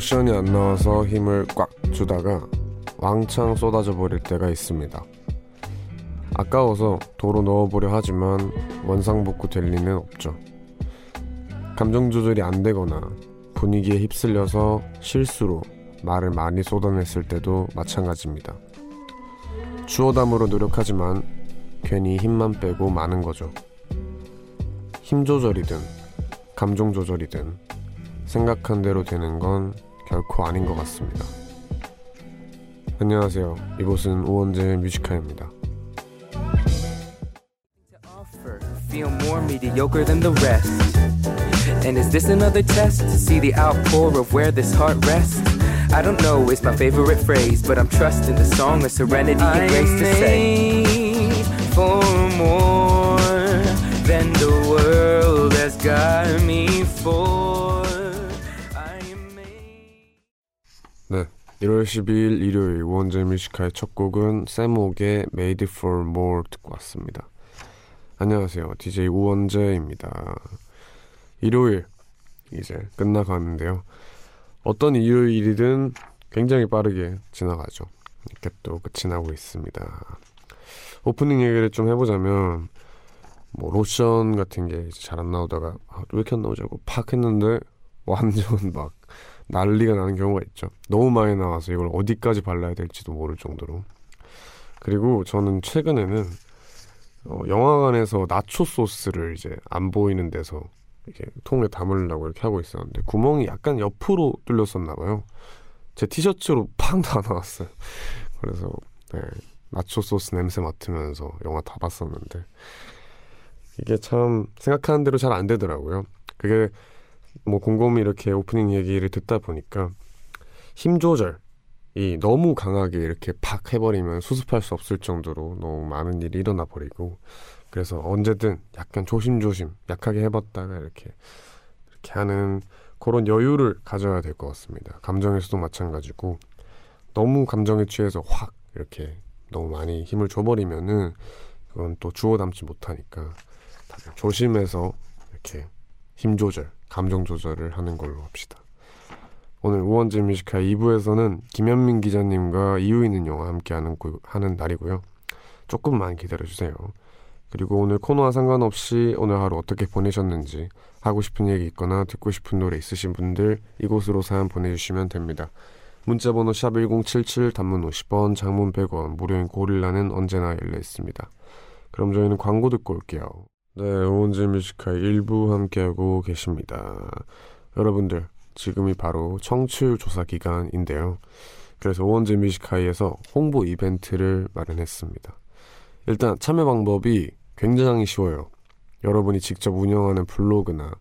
로션이 안 나와서 힘을 꽉 주다가 왕창 쏟아져 버릴 때가 있습니다. 아까워서 도로 넣어보려 하지만 원상복구 될 리는 없죠. 감정 조절이 안 되거나 분위기에 휩쓸려서 실수로 말을 많이 쏟아냈을 때도 마찬가지입니다. 주어담으로 노력하지만 괜히 힘만 빼고 마는 거죠. 힘 조절이든 감정 조절이든 생각한 대로 되는 건 결코 아닌 것 같습니다. 안녕하세요. 이곳은 우원재 뮤지카입니다. feel more mediocre than the rest. And is this another test to see the outpour of where this heart rests? I don't know, it's my favorite phrase, but I'm trusting the song of serenity and grace to say. For more than the world has got me for. 1월 12일 일요일 원제 뮤지카의 첫 곡은 세목의 Made for More 듣고 왔습니다. 안녕하세요. DJ 우원재입니다. 일요일 이제 끝나가는데요. 어떤 일요일이든 굉장히 빠르게 지나가죠. 이렇게 또 끝이 나고 있습니다. 오프닝 얘기를 좀 해보자면 뭐 로션 같은 게 잘 안 나오다가 아, 왜 이렇게 안 나오자고 팍 했는데 완전 막 난리가 나는 경우가 있죠. 너무 많이 나와서 이걸 어디까지 발라야 될지도 모를 정도로. 그리고 저는 최근에는 어, 영화관에서 나초 소스를 이제 안 보이는 데서 이렇게 통에 담으려고 이렇게 하고 있었는데 구멍이 약간 옆으로 뚫렸었나 봐요. 제 티셔츠로 팡 다 나왔어요. 그래서 네, 나초 소스 냄새 맡으면서 영화 다 봤었는데 이게 참 생각하는 대로 잘 안 되더라고요. 그게 뭐 곰곰이 이렇게 오프닝 얘기를 듣다 보니까 힘 조절이 너무 강하게 이렇게 팍 해버리면 수습할 수 없을 정도로 너무 많은 일이 일어나 버리고 그래서 언제든 약간 조심조심 약하게 해봤다가 이렇게 이렇게 하는 그런 여유를 가져야 될 것 같습니다. 감정에서도 마찬가지고 너무 감정에 취해서 확 이렇게 너무 많이 힘을 줘버리면은 그건 또 주워 담지 못하니까 조심해서 이렇게 힘 조절, 감정 조절을 하는 걸로 합시다. 오늘 우원재 뮤지카 2부에서는 김현민 기자님과 이유 있는 영화 함께 하는, 날이고요. 조금만 기다려주세요. 그리고 오늘 코너와 상관없이 오늘 하루 어떻게 보내셨는지 하고 싶은 얘기 있거나 듣고 싶은 노래 있으신 분들 이곳으로 사연 보내주시면 됩니다. 문자번호 샵 1077 단문 50원 장문 100원 무료인 고릴라는 언제나 열려 있습니다. 그럼 저희는 광고 듣고 올게요. 네, 오은재 뮤지컬 일부 함께하고 계십니다. 여러분들 지금이 바로 청취율 조사 기간인데요. 그래서 오원재 뮤지카이에서 홍보 이벤트를 마련했습니다. 일단 참여 방법이 굉장히 쉬워요. 여러분이 직접 운영하는 블로그나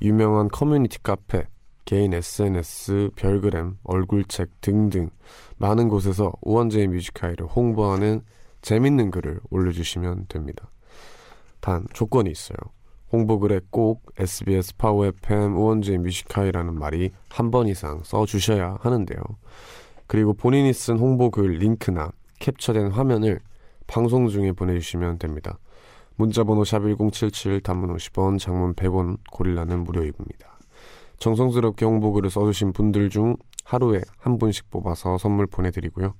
유명한 커뮤니티 카페, 개인 SNS, 별그램, 얼굴책 등등 많은 곳에서 우원재의 Music High를 홍보하는 재밌는 글을 올려주시면 됩니다. 단 조건이 있어요. 홍보글에 꼭 SBS 파워 FM 우원재의 Music High라는 말이 한 번 이상 써주셔야 하는데요. 그리고 본인이 쓴 홍보글 링크나 캡처된 화면을 방송 중에 보내주시면 됩니다. 문자번호 샵1077 단문 50원 장문 100원 고릴라는 무료입니다. 정성스럽게 홍보글을 써주신 분들 중 하루에 한 분씩 뽑아서 선물 보내드리고요.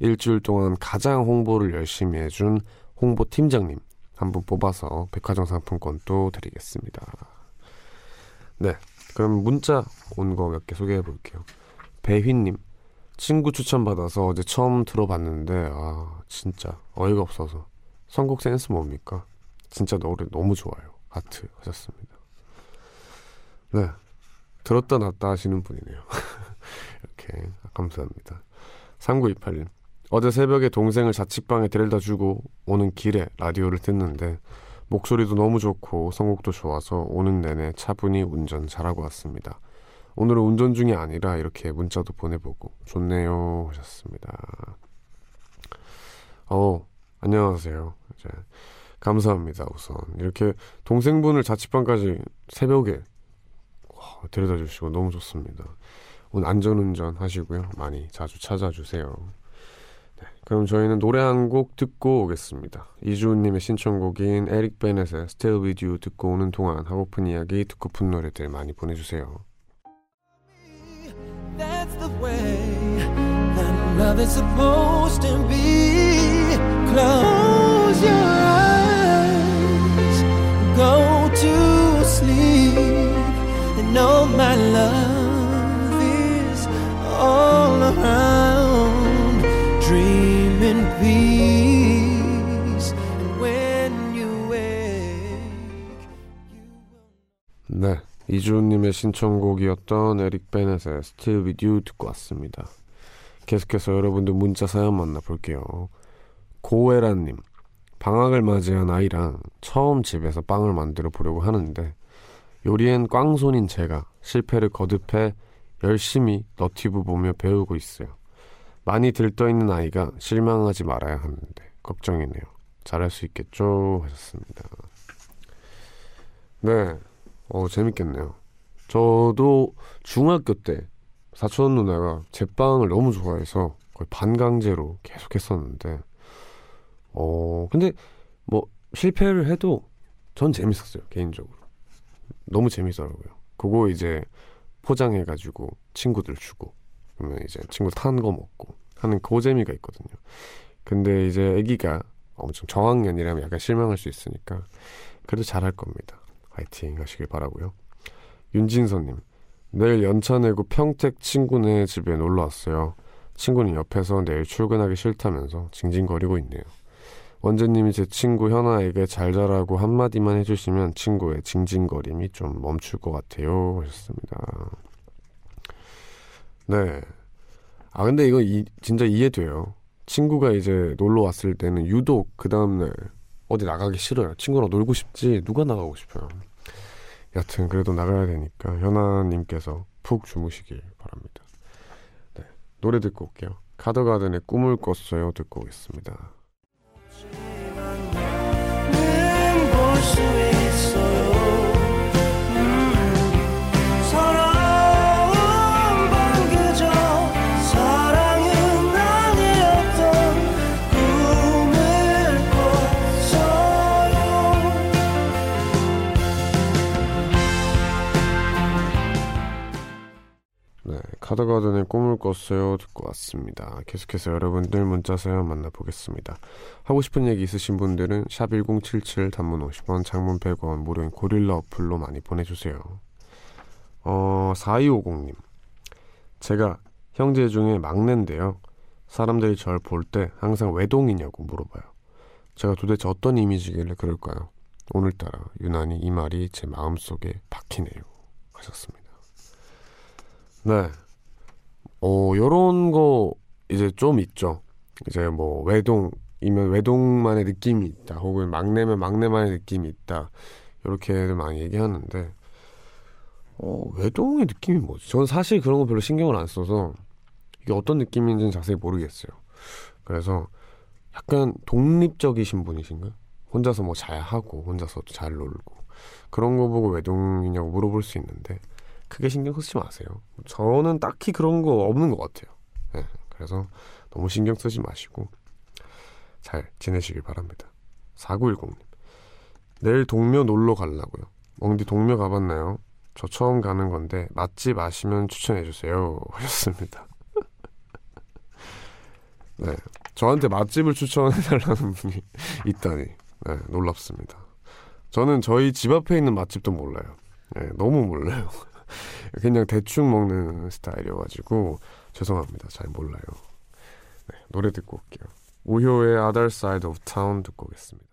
일주일 동안 가장 홍보를 열심히 해준 홍보팀장님 한 분 뽑아서 백화점 상품권도 드리겠습니다. 네, 그럼 문자 온 거 몇 개 소개해 볼게요. 배휘님 친구 추천받아서 어제 처음 들어봤는데 아 진짜 어이가 없어서 선곡 센스 뭡니까? 진짜 노래 너무 좋아요. 하트 하셨습니다. 네 들었다 놨다 하시는 분이네요. 이렇게 감사합니다. 3928님 어제 새벽에 동생을 자취방에 데려다 주고 오는 길에 라디오를 듣는데 목소리도 너무 좋고 선곡도 좋아서 오는 내내 차분히 운전 잘하고 왔습니다. 오늘은 운전 중이 아니라 이렇게 문자도 보내보고 좋네요 하셨습니다. 어 안녕하세요. 이제 감사합니다 우선 이렇게 동생분을 자취방까지 새벽에 와, 데려다 주시고 너무 좋습니다. 오늘 안전운전 하시고요 많이 자주 찾아주세요. 네, 그럼 저희는 노래 한 곡 듣고 오겠습니다. 이주은님의 신청곡인 에릭 베넷의 Still With You 듣고 오는 동안 하고픈 이야기 듣고픈 노래들 많이 보내주세요. know my love is all around. Peace, when you wake. 네, 이주님의 신청곡이었던 에릭 베넷의 Still With You 듣고 왔습니다. 계속해서 여러분들 문자 사연 만나볼게요. 고에라님, 방학을 맞이한 아이랑 처음 집에서 빵을 만들어 보려고 하는데 요리엔 꽝손인 제가 실패를 거듭해 열심히 너티브 보며 배우고 있어요. 많이 들떠있는 아이가 실망하지 말아야 하는데 걱정이네요. 잘할 수 있겠죠? 하셨습니다. 네, 어, 재밌겠네요. 저도 중학교 때 사촌 누나가 제빵을 너무 좋아해서 거의 반강제로 계속 했었는데, 어, 근데 뭐 실패를 해도 전 재밌었어요, 개인적으로. 너무 재밌더라고요. 그거 이제 포장해가지고 친구들 주고, 그러면 이제 친구 탄 거 먹고 하는 그 재미가 있거든요. 근데 이제 아기가 엄청 저학년이라면 약간 실망할 수 있으니까 그래도 잘할 겁니다. 화이팅 하시길 바라고요. 윤진서님, 내일 연차 내고 평택 친구네 집에 놀러 왔어요. 친구는 옆에서 내일 출근하기 싫다면서 징징거리고 있네요. 원재님이 제 친구 현아에게 잘 자라고 한마디만 해주시면 친구의 징징거림이 좀 멈출 것 같아요. 하셨습니다. 네. 아, 근데 이거 이, 진짜 이해돼요. 친구가 이제 놀러 왔을 때는 유독 그 다음날 어디 나가기 싫어요. 친구랑 놀고 싶지 누가 나가고 싶어요. 여튼 그래도 나가야 되니까 현아님께서 푹 주무시길 바랍니다. 네, 노래 듣고 올게요. 카더가든의 꿈을 꿨어요 듣고 오겠습니다. 카더가든의 꿈을 꿨어요 듣고 왔습니다. 계속해서 여러분들 문자 사연 만나보겠습니다. 하고 싶은 얘기 있으신 분들은 샵 1077 단문 50원 장문 100원 무료인 고릴라 어플로 많이 보내주세요. 어, 4250님 제가 형제 중에 막내인데요. 사람들이 절볼때 항상 외동이냐고 물어봐요. 제가 도대체 어떤 이미지길래 그럴까요? 오늘따라 유난히 이 말이 제 마음속에 박히네요. 하셨습니다. 네. 어, 요런 거 이제 좀 있죠. 이제 뭐 외동이면 외동만의 느낌이 있다. 혹은 막내면 막내만의 느낌이 있다. 이렇게들 많이 얘기하는데 어, 외동의 느낌이 뭐지? 저는 사실 그런 거 별로 신경을 안 써서 이게 어떤 느낌인지는 자세히 모르겠어요. 그래서 약간 독립적이신 분이신가? 혼자서 뭐 잘 하고 혼자서도 잘 놀고 그런 거 보고 외동이냐고 물어볼 수 있는데 크게 신경 쓰지 마세요. 저는 딱히 그런 거 없는 것 같아요. 네, 그래서 너무 신경 쓰지 마시고 잘 지내시길 바랍니다. 4910님. 내일 동묘 놀러 가려고요. 멍디 동묘 가봤나요? 저 처음 가는 건데 맛집 아시면 추천해주세요. 하셨습니다. 네, 저한테 맛집을 추천해달라는 분이 있다니 네, 놀랍습니다. 저는 저희 집 앞에 있는 맛집도 몰라요. 네, 너무 몰라요. 그냥 대충 먹는 스타일이어가지고 죄송합니다. 잘 몰라요. 네, 노래 듣고 올게요. 우효의 Other Side of Town 듣고 오겠습니다.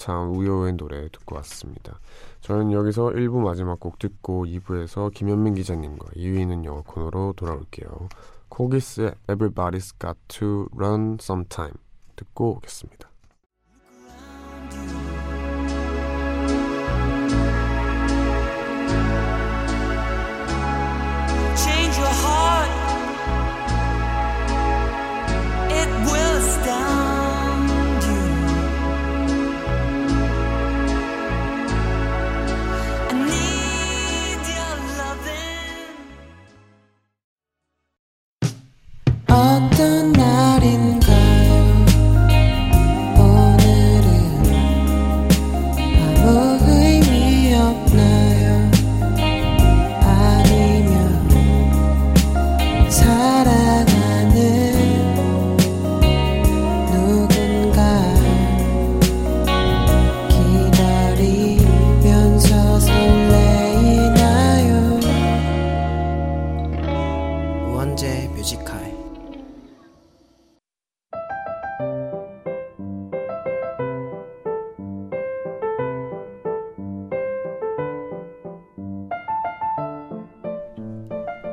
Town 우효의 노래 듣고 왔습니다. 저는 여기서 1부 마지막 곡 듣고 2부에서 김현민 기자님과 2위는 영어 코너로 돌아올게요. 코기스의 Everybody's Got to Run Sometime 듣고 오겠습니다.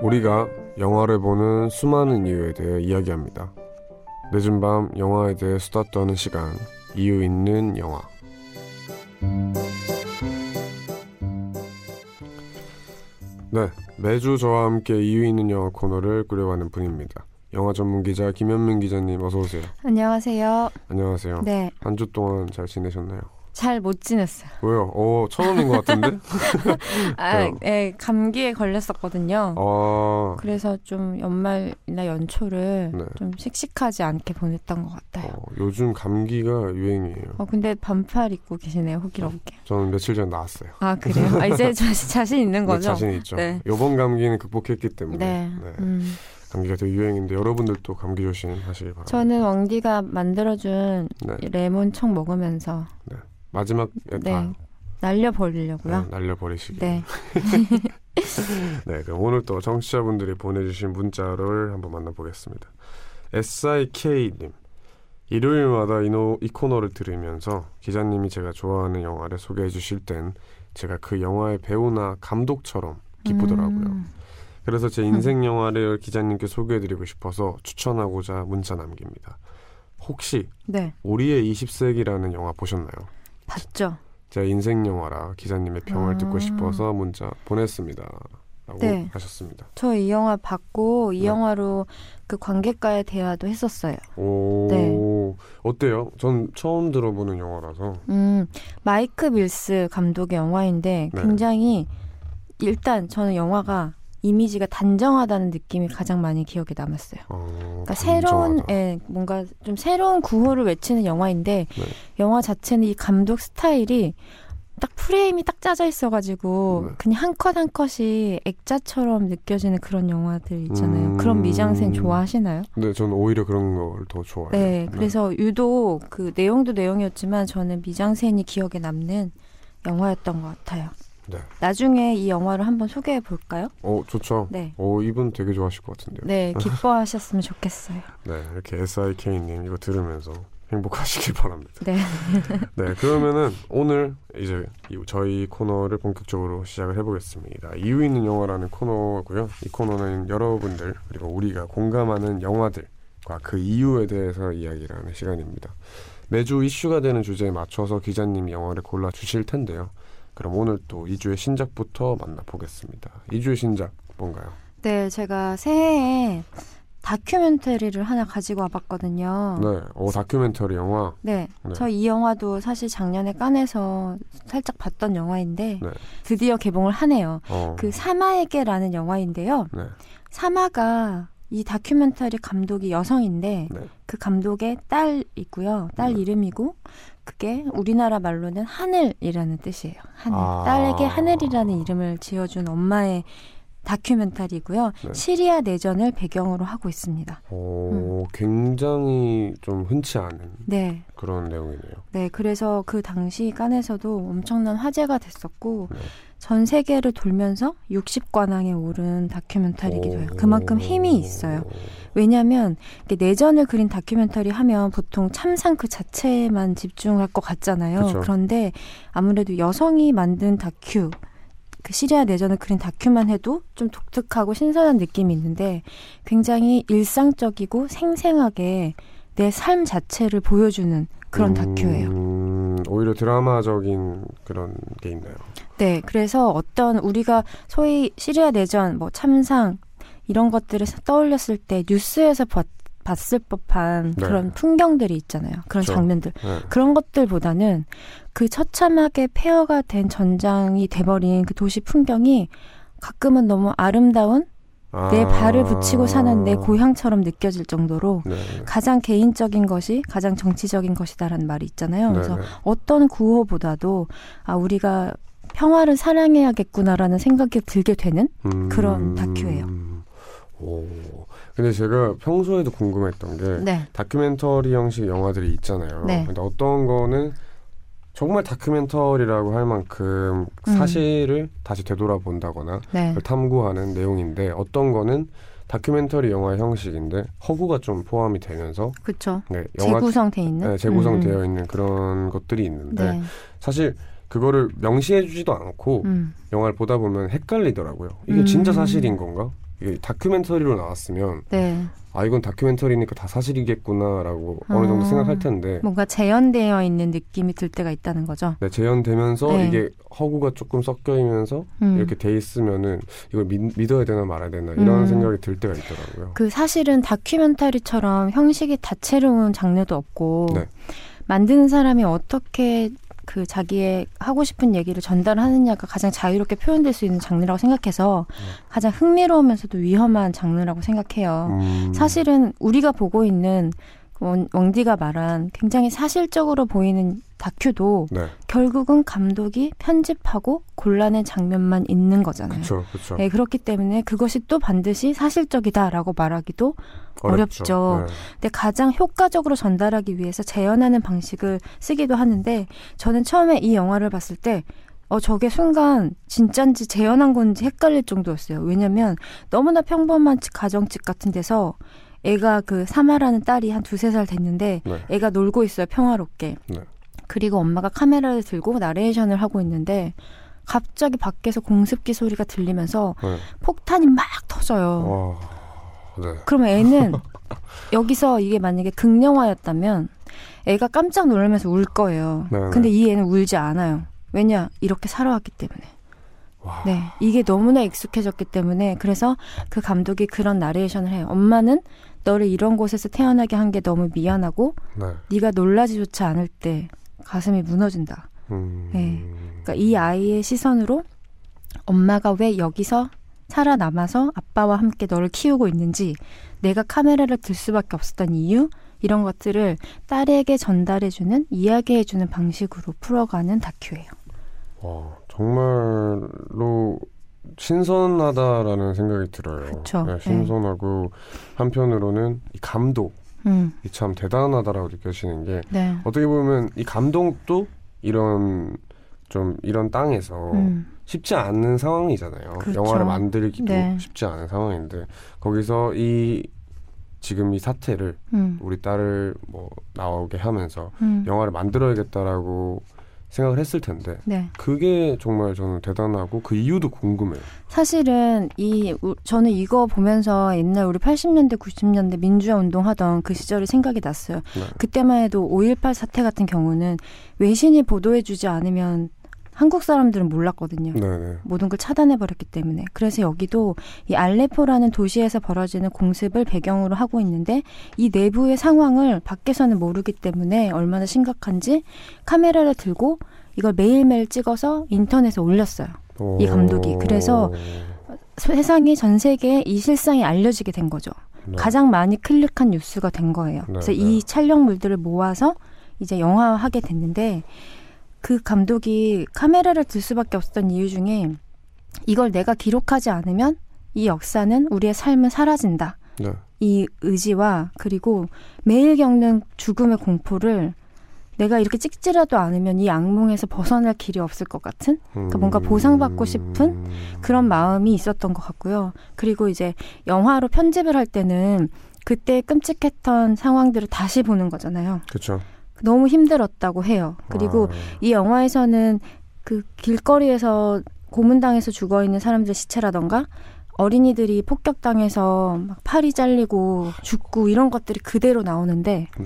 우리가 영화를 보는 수많은 이유에 대해 이야기합니다. 늦은 밤 영화에 대해 수다 떠는 시간, 이유 있는 영화. 네, 매주 저와 함께 이유 있는 영화 코너를 꾸려가는 분입니다. 영화 전문 기자 김현민 기자님 어서 오세요. 안녕하세요. 안녕하세요. 네, 한 주 동안 잘 지내셨나요? 잘 못 지냈어요. 왜요? 어, 처음인 것 같은데? 아? 네, 감기에 걸렸었거든요. 아, 그래서 좀 연말이나 연초를 네. 좀 씩씩하지 않게 보냈던 것 같아요. 어, 요즘 감기가 유행이에요. 어, 근데 반팔 입고 계시네요, 호기롭게. 저는 며칠 전에 나왔어요. 아, 그래요? 아, 이제 자, 자신 있는 네, 거죠? 자신 있죠. 네. 요번 감기는 극복했기 때문에 네. 네, 음. 감기가 되게 유행인데 여러분들도 감기 조심하시길 바랍니다. 저는 왕디가 만들어준 네, 레몬청 먹으면서 마지막에 네, 다 날려버리려고요. 네, 날려버리시길. 네. 네, 그럼 오늘 또 청취자분들이 보내주신 문자를 한번 만나보겠습니다. SIK님 일요일마다 이, 노, 이 코너를 들으면서 기자님이 제가 좋아하는 영화를 소개해 주실 땐 제가 그 영화의 배우나 감독처럼 기쁘더라고요. 음, 그래서 제 인생 영화를 기자님께 소개해 드리고 싶어서 추천하고자 문자 남깁니다. 혹시 네, 우리의 20세기라는 영화 보셨나요? 봤죠? 제 인생 영화라 기자님의 평을 아. 듣고 싶어서 문자 보냈습니다. 라고 네. 하셨습니다. 저 이 영화 봤고 이 네. 영화로 그 관객과의 대화도 했었어요. 오, 네. 어때요? 전 처음 들어보는 영화라서. 음, 마이크 밀스 감독의 영화인데 네. 굉장히 일단 저는 영화가 이미지가 단정하다는 느낌이 가장 많이 기억에 남았어요. 어, 그러니까 새로운. 예, 뭔가 좀 새로운 구호를 외치는 영화인데 네. 영화 자체는 이 감독 스타일이 딱 프레임이 딱 짜져 있어가지고 네. 그냥 한 컷 한 컷이 액자처럼 느껴지는 그런 영화들 있잖아요. 음. 그런 미장센 좋아하시나요? 네, 저는 오히려 그런 걸 더 좋아해요. 네, 그래서 유독 그 내용도 내용이었지만 저는 미장센이 기억에 남는 영화였던 것 같아요. 네. 나중에 이 영화를 한번 소개해 볼까요? 어, 좋죠. 네. 어, 이분 되게 좋아하실 것 같은데요. 네, 기뻐하셨으면 좋겠어요. 네, 이렇게 SIK님 이거 들으면서 행복하시길 바랍니다. 네. 네, 그러면은 오늘 이제 이- 저희 코너를 본격적으로 시작을 해보겠습니다. 이유 있는 영화라는 코너고요. 이 코너는 여러분들 그리고 우리가 공감하는 영화들과 그 이유에 대해서 이야기를 하는 시간입니다. 매주 이슈가 되는 주제에 맞춰서 기자님이 영화를 골라 주실 텐데요. 그럼 오늘 또 2주의 신작부터 만나보겠습니다. 2주의 신작 뭔가요? 네, 제가 새해에 다큐멘터리를 하나 가지고 와봤거든요. 네, 오 다큐멘터리 영화. 네, 네. 저 이 영화도 사실 작년에 깐에서 살짝 봤던 영화인데 네. 드디어 개봉을 하네요. 어, 그 사마에게라는 영화인데요. 네, 사마가 이 다큐멘터리 감독이 여성인데 네. 그 감독의 딸이고요. 딸 네. 이름이고 그게 우리나라 말로는 하늘이라는 뜻이에요. 하늘. 아. 딸에게 하늘이라는 이름을 지어준 엄마의 다큐멘터리고요. 네. 시리아 내전을 배경으로 하고 있습니다. 오, 굉장히 좀 흔치 않은 네. 그런 내용이네요. 네, 그래서 그 당시 깐에서도 엄청난 화제가 됐었고 네. 전 세계를 돌면서 60관왕에 오른 다큐멘터리이기도 해요. 오. 그만큼 힘이 있어요. 왜냐하면 내전을 그린 다큐멘터리 하면 보통 참상 그 자체에만 집중할 것 같잖아요. 그쵸. 그런데 아무래도 여성이 만든 다큐 그 시리아 내전을 그린 다큐만 해도 좀 독특하고 신선한 느낌이 있는데 굉장히 일상적이고 생생하게 내 삶 자체를 보여주는 그런 다큐예요. 음, 오히려 드라마적인 그런 게 있나요? 네, 그래서 어떤 우리가 소위 시리아 내전, 뭐 참상 이런 것들을 떠올렸을 때 뉴스에서 봤, 봤을 법한 네. 그런 풍경들이 있잖아요. 그런 그렇죠. 장면들. 네. 그런 것들보다는 그 처참하게 폐허가 된 전장이 돼버린 그 도시 풍경이 가끔은 너무 아름다운 내 아. 발을 붙이고 사는 내 고향처럼 느껴질 정도로 네. 가장 개인적인 것이 가장 정치적인 것이다라는 말이 있잖아요. 그래서 네, 네. 어떤 구호보다도 아 우리가 평화를 사랑해야겠구나라는 생각이 들게 되는 음, 그런 다큐예요. 오. 근데 제가 평소에도 궁금했던 게 네. 다큐멘터리 형식 영화들이 있잖아요. 네. 근데 어떤 거는 정말 다큐멘터리라고 할 만큼 음. 사실을 다시 되돌아본다거나 네. 탐구하는 내용인데 어떤 거는 다큐멘터리 영화 형식인데 허구가 좀 포함이 되면서 그렇죠. 네, 영화 재구성돼 있는. 네, 재구성되어 음, 있는 그런 것들이 있는데 네. 사실 그거를 명시해 주지도 않고 음. 영화를 보다 보면 헷갈리더라고요. 이게 음. 진짜 사실인 건가? 이게 다큐멘터리로 나왔으면 네. 아 이건 다큐멘터리니까 다 사실이겠구나라고 어느 정도 아. 생각할 텐데 뭔가 재현되어 있는 느낌이 들 때가 있다는 거죠. 네, 재현되면서 네. 이게 허구가 조금 섞여 있면서 음. 이렇게 돼 있으면은 이걸 믿, 어야 되나 말아야 되나 이런 음. 생각이 들 때가 있더라고요. 그 사실은 다큐멘터리처럼 형식이 다채로운 장르도 없고 네. 만드는 사람이 어떻게 그 자기의 하고 싶은 얘기를 전달하느냐가 가장 자유롭게 표현될 수 있는 장르라고 생각해서 가장 흥미로우면서도 위험한 장르라고 생각해요. 음. 사실은 우리가 보고 있는 원, 왕디가 말한 굉장히 사실적으로 보이는 다큐도 네, 결국은 감독이 편집하고 골라낸 장면만 있는 거잖아요. 그렇죠, 그렇죠. 네, 그렇기 때문에 그것이 또 반드시 사실적이다라고 말하기도 어렵죠. 네. 근데 가장 효과적으로 전달하기 위해서 재현하는 방식을 쓰기도 하는데 저는 처음에 이 영화를 봤을 때 어, 저게 순간 진짠지 재현한 건지 헷갈릴 정도였어요. 왜냐면 너무나 평범한 집, 가정집 같은 데서 애가 그 사마라는 딸이 한 두세 살 됐는데 네. 애가 놀고 있어요. 평화롭게. 네. 그리고 엄마가 카메라를 들고 나레이션을 하고 있는데 갑자기 밖에서 공습기 소리가 들리면서 네. 폭탄이 막 터져요. 와, 네. 그러면 애는 여기서 이게 만약에 극영화였다면 애가 깜짝 놀라면서 울 거예요. 네, 네. 근데 이 애는 울지 않아요. 왜냐? 이렇게 살아왔기 때문에. 와. 네. 이게 너무나 익숙해졌기 때문에 그래서 그 감독이 그런 나레이션을 해요. 엄마는 너를 이런 곳에서 태어나게 한 게 너무 미안하고 네. 네가 놀라지조차 않을 때 가슴이 무너진다. 음. 네. 그러니까 이 아이의 시선으로 엄마가 왜 여기서 살아남아서 아빠와 함께 너를 키우고 있는지 내가 카메라를 들 수밖에 없었던 이유 이런 것들을 딸에게 전달해주는 이야기해주는 방식으로 풀어가는 다큐예요. 와, 정말로 신선하다라는 생각이 들어요. 그쵸. 네, 신선하고 한편으로는 이 감독이 음, 참 대단하다라고 느껴지는 게 네. 어떻게 보면 이 감독도 이런 좀 이런 땅에서 음, 쉽지 않은 상황이잖아요. 그렇죠. 영화를 만들기도 네. 쉽지 않은 상황인데 거기서 이 지금 이 사태를 음, 우리 딸을 뭐 나오게 하면서 음. 영화를 만들어야겠다라고 생각을 했을 텐데 네. 그게 정말 저는 대단하고 그 이유도 궁금해요. 사실은 이 우- 저는 이거 보면서 옛날 우리 80년대 90년대 민주화 운동하던 그 시절이 생각이 났어요. 네. 그때만 해도 5.18 사태 같은 경우는 외신이 보도해주지 않으면 한국 사람들은 몰랐거든요. 네네. 모든 걸 차단해버렸기 때문에. 그래서 여기도 이 알레포라는 도시에서 벌어지는 공습을 배경으로 하고 있는데 이 내부의 상황을 밖에서는 모르기 때문에 얼마나 심각한지 카메라를 들고 이걸 매일매일 찍어서 인터넷에 올렸어요. 이 감독이. 오. 그래서 세상에 전 세계에 이 실상이 알려지게 된 거죠. 네. 가장 많이 클릭한 뉴스가 된 거예요. 네, 그래서 네. 이 촬영물들을 모아서 이제 영화화하게 됐는데 그 감독이 카메라를 들 수밖에 없었던 이유 중에 이걸 내가 기록하지 않으면 이 역사는 우리의 삶은 사라진다. 네. 이 의지와 그리고 매일 겪는 죽음의 공포를 내가 이렇게 찍지라도 않으면 이 악몽에서 벗어날 길이 없을 것 같은 그러니까 뭔가 보상받고 싶은 음. 그런 마음이 있었던 것 같고요. 그리고 이제 영화로 편집을 할 때는 그때 끔찍했던 상황들을 다시 보는 거잖아요. 그렇죠. 너무 힘들었다고 해요. 그리고 아, 이 영화에서는 그 길거리에서 고문당해서 죽어 있는 사람들 시체라던가 어린이들이 폭격당해서 막 팔이 잘리고 죽고 이런 것들이 그대로 나오는데 네.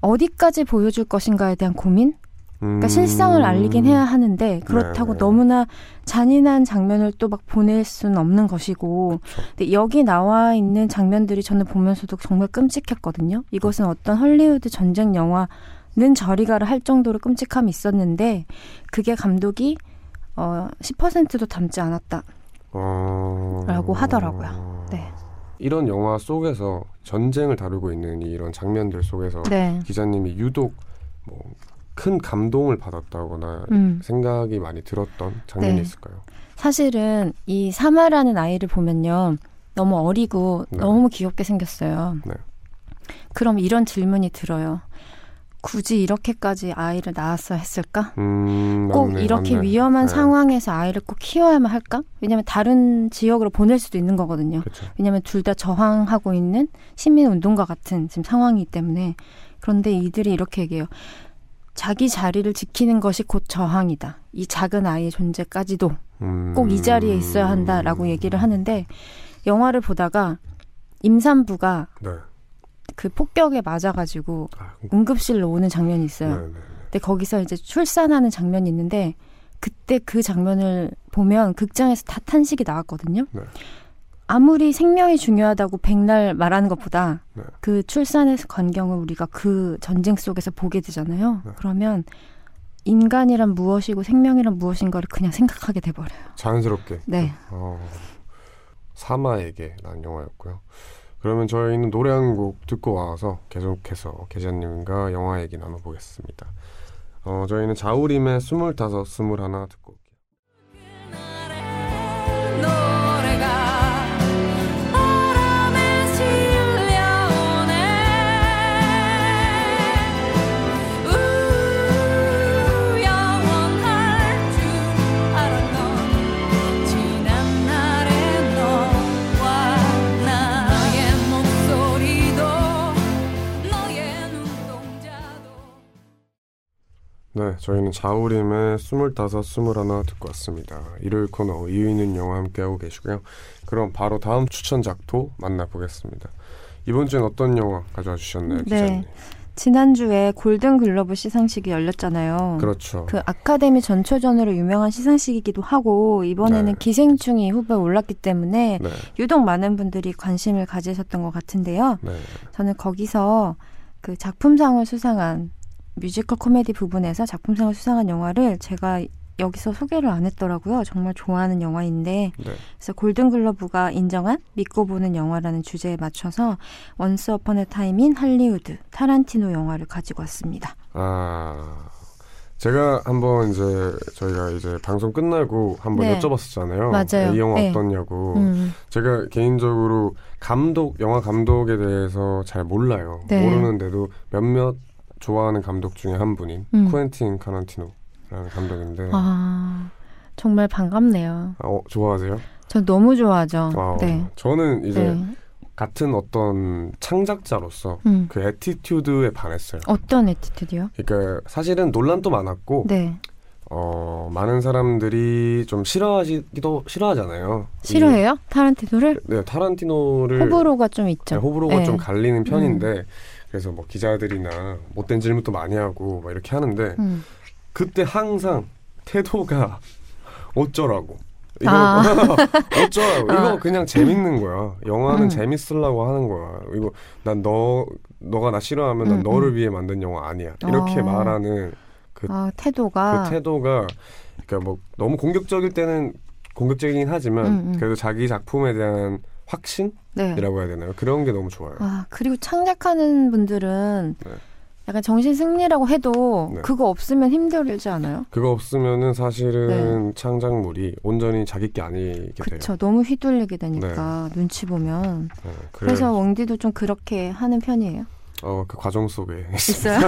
어디까지 보여줄 것인가에 대한 고민? 그러니까 음. 실상을 알리긴 해야 하는데 그렇다고 네. 너무나 잔인한 장면을 또 막 보낼 수는 없는 것이고 근데 여기 나와 있는 장면들이 저는 보면서도 정말 끔찍했거든요. 이것은 어떤 헐리우드 전쟁 영화 는 저리 가라 할 정도로 끔찍함이 있었는데 그게 감독이 어 10%도 담지 않았다. 어... 라고 하더라고요. 네. 이런 영화 속에서 전쟁을 다루고 있는 이런 장면들 속에서 네. 기자님이 유독 뭐 큰 감동을 받았다거나 음. 생각이 많이 들었던 장면이 네. 있을까요? 사실은 이 사마라는 아이를 보면요. 너무 어리고 네. 너무 귀엽게 생겼어요. 네. 그럼 이런 질문이 들어요. 굳이 이렇게까지 아이를 낳았어야 했을까? 음, 꼭 맞네, 이렇게 맞네. 위험한 네. 상황에서 아이를 꼭 키워야만 할까? 왜냐면 다른 지역으로 보낼 수도 있는 거거든요. 그렇죠. 왜냐면 둘 다 저항하고 있는 시민 운동과 같은 지금 상황이기 때문에 그런데 이들이 이렇게 얘기해요. 자기 자리를 지키는 것이 곧 저항이다. 이 작은 아이의 존재까지도 음. 꼭이 자리에 있어야 한다라고 얘기를 하는데 영화를 보다가 임산부가 네. 그 폭격에 맞아가지고 아, 응급실로 오는 장면이 있어요. 네, 네. 근데 거기서 이제 출산하는 장면이 있는데 그때 그 장면을 보면 극장에서 다 탄식이 나왔거든요. 네. 아무리 생명이 중요하다고 백날 말하는 것보다 네. 그 출산의 광경을 우리가 그 전쟁 속에서 보게 되잖아요. 네. 그러면 인간이란 무엇이고 생명이란 무엇인가를 그냥 생각하게 돼버려요. 자연스럽게. 네. 어, 사마에게라는 영화였고요. 그러면 저희는 노래 한 곡 듣고 와서 계속해서 계자님과 영화 얘기 나눠보겠습니다. 어, 저희는 자우림의 스물다섯, 듣고 올게요. 저희는 자우림의 스물다섯, 스물하나 듣고 왔습니다. 일요일 코너 이유 있는 영화 함께하고 계시고요. 그럼 바로 다음 추천 작도 만나보겠습니다. 이번 주엔 어떤 영화 가져와 주셨나요, 네. 기자님? 지난주에 골든 글러브 시상식이 열렸잖아요. 그렇죠. 그 아카데미 전초전으로 유명한 시상식이기도 하고 이번에는 네. 기생충이 후보에 올랐기 때문에 네, 유독 많은 분들이 관심을 가지셨던 것 같은데요. 네, 저는 거기서 그 작품상을 수상한 뮤지컬 코미디 부문에서 작품상을 수상한 영화를 제가 여기서 소개를 안 했더라고요. 정말 좋아하는 영화인데 네. 그래서 골든글러브가 인정한 믿고 보는 영화라는 주제에 맞춰서 Once Upon a Time in Hollywood 타란티노 영화를 가지고 왔습니다. 아, 제가 한번 이제 저희가 이제 방송 끝나고 한번 네. 여쭤봤었잖아요. 맞아요. 이 영화 네. 어떠냐고. 음. 제가 개인적으로 감독, 영화 감독에 대해서 잘 몰라요. 네. 모르는데도 몇몇 좋아하는 감독 중에 한 분인 음. 쿠엔틴 타란티노라는 감독인데, 아, 아 정말 반갑네요. 어, 좋아하세요? 전 너무 좋아하죠. 아, 네. 저는 이제 네. 같은 어떤 창작자로서 음. 그 attitude에 반했어요. 어떤 attitude요? 그러니까 사실은 논란도 많았고, 네. 어, 많은 사람들이 좀 싫어하시기도 싫어하잖아요. 싫어해요? 타란티노를? 이- 네, 타란티노를 호불호가 좀 있죠. 네, 호불호가 네. 좀 갈리는 편인데 그래서 뭐 기자들이나 못된 질문도 많이 하고 막 이렇게 하는데 음. 그때 항상 태도가 어쩌라고 이거 아. 어쩌라고 아. 이거 그냥 재밌는 거야 영화는 음. 재밌으려고 하는 거야 이거 난 너 너가 나 싫어하면 난 음, 너를 음. 위해 만든 영화 아니야 이렇게 어. 말하는 그, 아, 태도가. 그 태도가 그러니까 뭐 너무 공격적일 때는 공격적이긴 하지만 음, 음. 그래도 자기 작품에 대한 확신 이라고 네. 해야 되나요 그런 게 너무 좋아요 아, 그리고 창작하는 분들은 네. 약간 정신 승리라고 해도 네. 그거 없으면 힘들지 않아요? 그거 없으면은 사실은 창작물이 온전히 자기 게 아니게 돼요. 그쵸. 너무 휘둘리게 되니까 눈치 보면. 네, 그래서 웡디도 좀 그렇게 하는 편이에요. 어, 그 과정 속에 있어요?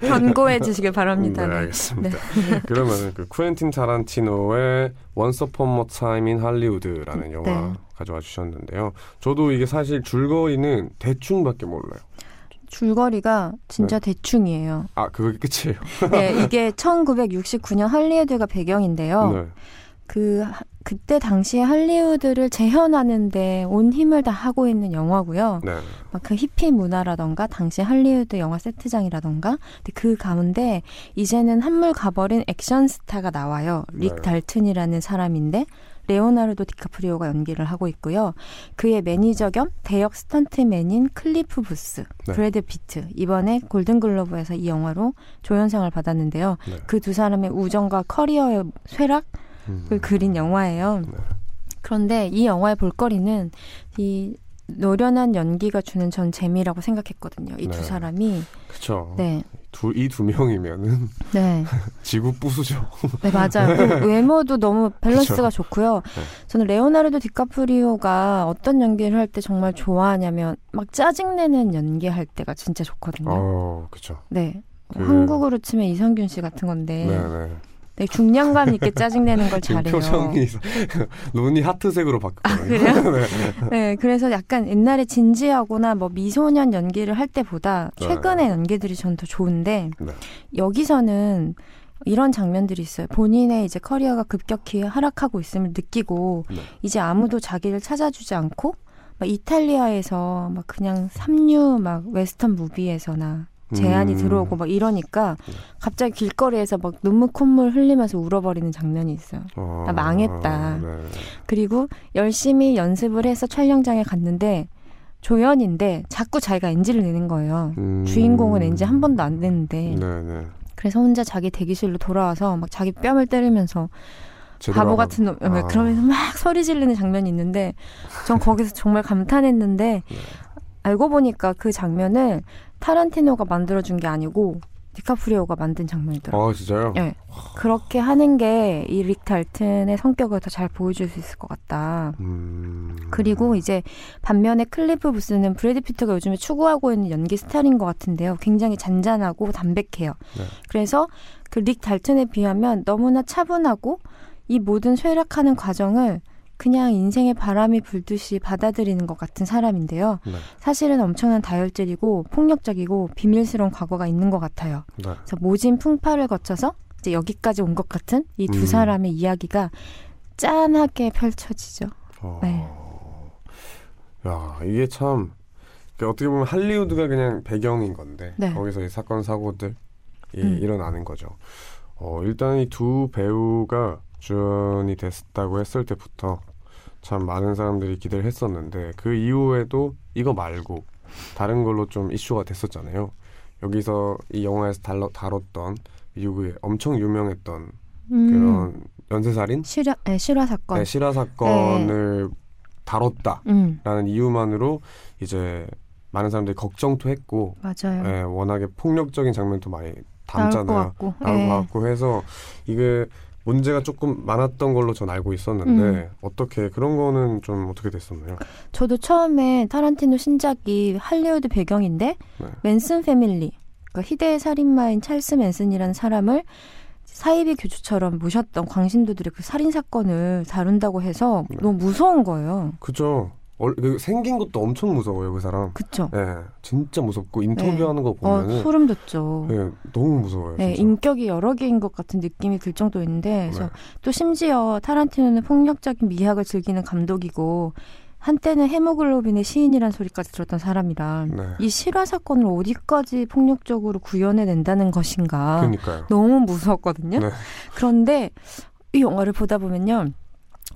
견고해 주시길 바랍니다. 네, 네. 알겠습니다. 그러면은 그 쿠엔틴 타란티노의 Once Upon a Time in Hollywood라는 영화 네. 가져와 주셨는데요. 저도 이게 사실 줄거리는 대충밖에 몰라요. 줄거리가 진짜 대충이에요. 아, 그게 끝이에요. 네, 이게 1969년 할리우드가 배경인데요. 네. 그 하- 그때 당시에 할리우드를 재현하는데 온 힘을 다 하고 있는 영화고요. 네. 막그 히피 문화라던가 당시 할리우드 영화 세트장이라던가 그 가운데 이제는 한물 가버린 액션 스타가 나와요. 릭 네. 달튼이라는 사람인데 레오나르도 디카프리오가 연기를 하고 있고요. 그의 매니저 겸 대역 스턴트맨인 클리프 부스, 네. 브래드 피트 이번에 골든글러브에서 이 영화로 조연상을 받았는데요. 네. 그 두 사람의 우정과 커리어의 쇠락을 음. 그린 영화예요. 네. 그런데 이 영화의 볼거리는 이 노련한 연기가 주는 전 재미라고 생각했거든요. 이 두 네. 사람이 그쵸. 네, 두, 이 두 명이면은 네, 지구 부수죠. 네 맞아요. 그 외모도 너무 밸런스가 좋고요. 네. 저는 레오나르도 디카프리오가 어떤 연기를 할 때 정말 좋아하냐면 막 짜증내는 연기할 때가 진짜 좋거든요. 어, 그쵸. 네. 그- 한국으로 치면 이선균 씨 같은 건데 네, 네. 네, 중량감 있게 짜증내는 걸 잘해요. 표정이 눈이 하트색으로 바뀌었거든요. 아, 그래요? 네. 네, 그래서 약간 옛날에 진지하거나 뭐 미소년 연기를 할 때보다 네. 최근의 연기들이 전 더 좋은데 네. 여기서는 이런 장면들이 있어요. 본인의 이제 커리어가 급격히 하락하고 있음을 느끼고 네. 이제 아무도 자기를 찾아주지 않고 막 이탈리아에서 막 그냥 삼류 막 western movie에서나 제안이 음. 들어오고 막 이러니까 네. 갑자기 길거리에서 막 눈물 콧물 흘리면서 울어버리는 장면이 있어요. 어, 나 망했다. 네. 그리고 열심히 연습을 해서 촬영장에 갔는데 조연인데 자꾸 자기가 NG를 내는 거예요. 음. 주인공은 NG 한 번도 안 내는데 네, 네. 그래서 혼자 자기 대기실로 돌아와서 막 자기 뺨을 때리면서 바보 같은 놈 아. 그러면서 막 소리 지르는 장면이 있는데 전 거기서 정말 감탄했는데 네. 알고 보니까 그 장면을 타란티노가 만들어준 게 아니고 디카프리오가 만든 장면이더라고요. 어, 진짜요? 네. 그렇게 하는 게 이 릭 달튼의 성격을 더 잘 보여줄 수 있을 것 같다. 음. 그리고 이제 반면에 클리프 부스는 브래드 피트가 요즘에 추구하고 있는 연기 스타일인 것 같은데요. 굉장히 잔잔하고 담백해요. 네. 그래서 그 릭 달튼에 비하면 너무나 차분하고 이 모든 쇠락하는 과정을 그냥 인생의 바람이 불듯이 받아들이는 것 같은 사람인데요. 네. 사실은 엄청난 다혈질이고 폭력적이고 비밀스러운 과거가 있는 것 같아요. 네. 그래서 모진 풍파를 거쳐서 이제 여기까지 온 것 같은 이두 음. 사람의 이야기가 짠하게 펼쳐지죠. 어. 네. 야, 이게 참 그러니까 어떻게 보면 할리우드가 그냥 배경인 건데 네. 거기서 이 사건 사고들이 음. 일어나는 거죠. 어, 일단 이 두 배우가 주연이 됐다고 했을 때부터 참 많은 사람들이 기대를 했었는데 그 이후에도 이거 말고 다른 걸로 좀 이슈가 됐었잖아요. 여기서 이 영화에서 달러, 다뤘던 미국의 엄청 유명했던 음. 그런 연쇄살인 실화, 네, 실화 사건. 네, 실화 사건을 다뤘다. 음, 라는 이유만으로 이제 많은 사람들이 걱정도 했고 맞아요. 예, 워낙에 폭력적인 장면도 많이 나올 것 담잖아요. 같고. 나올 예. 것 같고 해서 이게 문제가 조금 많았던 걸로 전 알고 있었는데 음. 어떻게 그런 거는 좀 어떻게 됐었나요? 저도 처음에 타란티노 신작이 할리우드 배경인데 네. 맨슨 패밀리, 그러니까 희대의 살인마인 찰스 맨슨이라는 사람을 사이비 교주처럼 모셨던 광신도들의 그 살인 사건을 다룬다고 해서 네. 너무 무서운 거예요. 그죠. 얼- 그 생긴 것도 엄청 무서워요, 그 사람. 그쵸? 예, 진짜 무섭고 인터뷰하는 거 어, 보면은 소름 돋죠. 예, 너무 무서워요. 네, 진짜. 인격이 여러 개인 것 같은 느낌이 들 정도인데, 그래서 네. 또 심지어 타란티노는 폭력적인 미학을 즐기는 감독이고, 한때는 헤모글로빈의 시인이란 소리까지 들었던 사람이라, 네. 이 실화 사건을 어디까지 폭력적으로 구현해낸다는 것인가. 그러니까요. 너무 무서웠거든요. 네. 그런데 이 영화를 보다 보면요,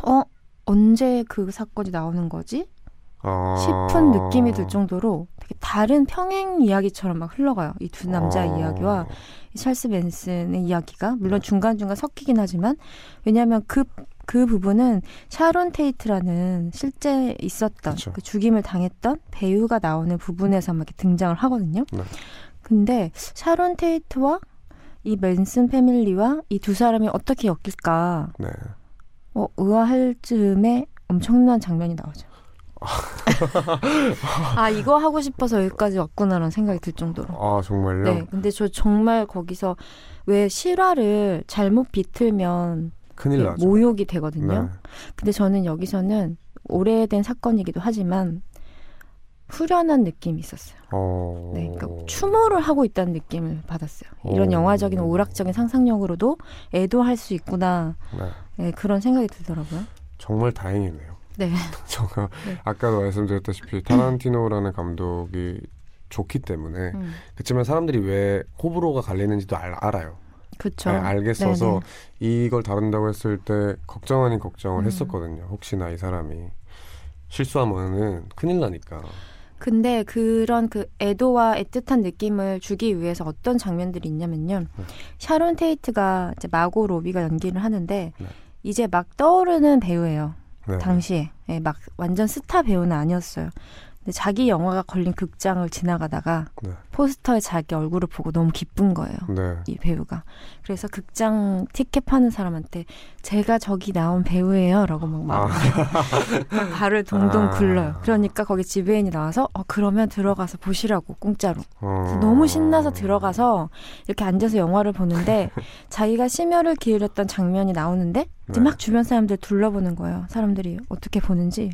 어, 언제 그 사건이 나오는 거지? 아... 싶은 느낌이 들 정도로 되게 다른 평행 이야기처럼 막 흘러가요. 이 두 남자 아... 이야기와 이 찰스 맨슨의 이야기가 물론 중간중간 섞이긴 하지만 왜냐하면 그, 그 부분은 샤론 테이트라는 실제 있었던 그쵸. 그 죽임을 당했던 배우가 나오는 부분에서 막 등장을 하거든요. 네. 근데 샤론 테이트와 이 맨슨 패밀리와 이 두 사람이 어떻게 엮일까 네. 어, 의아할 즈음에 엄청난 장면이 나오죠. 아 이거 하고 싶어서 여기까지 왔구나라는 생각이 들 정도로. 아 정말요? 네, 근데 저 정말 거기서 왜 실화를 잘못 비틀면 큰일 나죠. 모욕이 되거든요. 네. 근데 저는 여기서는 오래된 사건이기도 하지만 후련한 느낌이 있었어요. 어... 네, 그러니까 추모를 하고 있다는 느낌을 받았어요. 이런 오. 영화적인 오락적인 상상력으로도 애도할 수 있구나 네. 네, 그런 생각이 들더라고요. 정말 다행이네요. 네, 제가 네. 아까도 말씀드렸다시피 타란티노라는 감독이 좋기 때문에 음, 그렇지만 사람들이 왜 호불호가 갈리는지도 알, 알아요. 그렇죠. 네, 알겠어서 이걸 다룬다고 했을 때 걱정 아닌 걱정을 음. 했었거든요. 혹시나 이 사람이 실수하면은 큰일 나니까. 근데 그런 그 애도와 애틋한 느낌을 주기 위해서 어떤 장면들이 있냐면요. 네. 샤론 테이트가 이제 마고 로비가 연기를 하는데 네. 이제 막 떠오르는 배우예요. 네. 당시에 예, 막 완전 스타 배우는 아니었어요. 자기 영화가 걸린 극장을 지나가다가 네. 포스터에 자기 얼굴을 보고 너무 기쁜 거예요. 네. 이 배우가. 그래서 극장 티켓 파는 사람한테 제가 저기 나온 배우예요라고 막막 발을 동동 아. 굴러요. 그러니까 거기 지배인이 나와서 어 그러면 들어가서 보시라고 공짜로. 어... 너무 신나서 들어가서 이렇게 앉아서 영화를 보는데 자기가 심혈을 기울였던 장면이 나오는데 네. 막 주변 사람들 둘러보는 거예요. 사람들이 어떻게 보는지.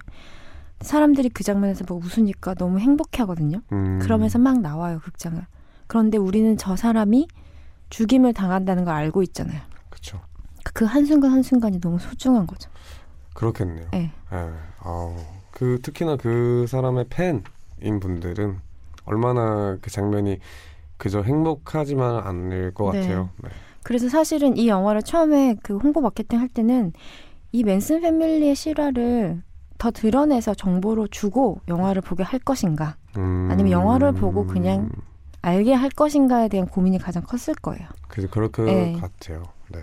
사람들이 그 장면에서 막 웃으니까 너무 행복해 하거든요. 음... 그러면서 막 나와요, 극장을. 그런데 우리는 저 사람이 죽임을 당한다는 걸 알고 있잖아요. 그쵸. 그 한순간 한순간이 너무 소중한 거죠. 그렇겠네요. 네. 예. 아우, 그 특히나 그 사람의 팬인 분들은 얼마나 그 장면이 그저 행복하지만 않을 것 네. 같아요. 네. 그래서 사실은 이 영화를 처음에 그 홍보 마케팅 할 때는 이 맨슨 패밀리의 실화를 더 드러내서 정보로 주고 영화를 보게 할 것인가 음, 아니면 영화를 보고 그냥 알게 할 것인가에 대한 고민이 가장 컸을 거예요. 그래서 그럴 것 네. 같아요. 네.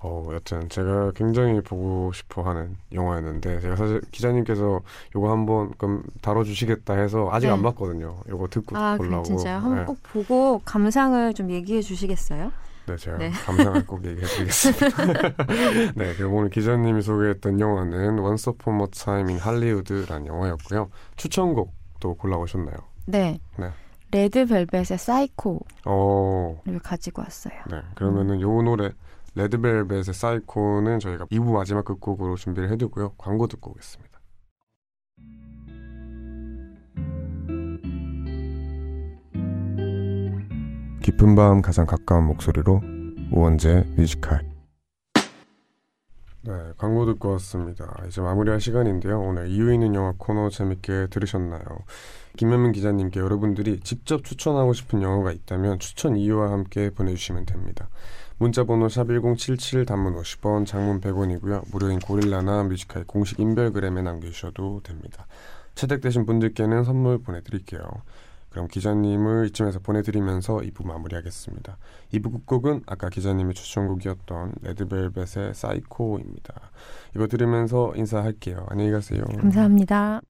어, 여튼 제가 굉장히 보고 싶어 하는 영화였는데 제가 사실 기자님께서 요거 한번 그럼 다뤄 주시겠다 해서 아직 네. 안 봤거든요. 요거 듣고 아, 보려고. 진짜요? 한번 네. 꼭 보고 감상을 좀 얘기해 주시겠어요? 네, 제가 네. 감상을 꼭 얘기해드리겠습니다. 네, 그리고 오늘 기자님이 소개했던 영화는 Once Upon a Time in Hollywood라는 영화였고요. 추천곡도 골라오셨나요? 네. 네. 레드벨벳의 사이코를 어, 가지고 왔어요. 네. 그러면은 요 노래 레드벨벳의 사이코는 저희가 2부 마지막 끝곡으로 준비를 해두고요. 광고 듣고 오겠습니다. 깊은 밤 가장 가까운 목소리로 우원재 Music High 네, 광고 듣고 왔습니다. 이제 마무리할 시간인데요. 오늘 이유 있는 영화 코너 재밌게 들으셨나요? 김현민 기자님께 여러분들이 직접 추천하고 싶은 영화가 있다면 추천 이유와 함께 보내주시면 됩니다. 문자번호 샵1077 단문 50원, 장문 100원이고요. 무료인 고릴라나 Music High 공식 인별그램에 남겨주셔도 됩니다. 채택되신 분들께는 선물 보내드릴게요. 그럼 기자님을 이쯤에서 보내드리면서 2부 마무리하겠습니다. 2부 끝곡은 아까 기자님의 추천곡이었던 레드벨벳의 사이코입니다. 이거 들으면서 인사할게요. 안녕히 가세요. 감사합니다.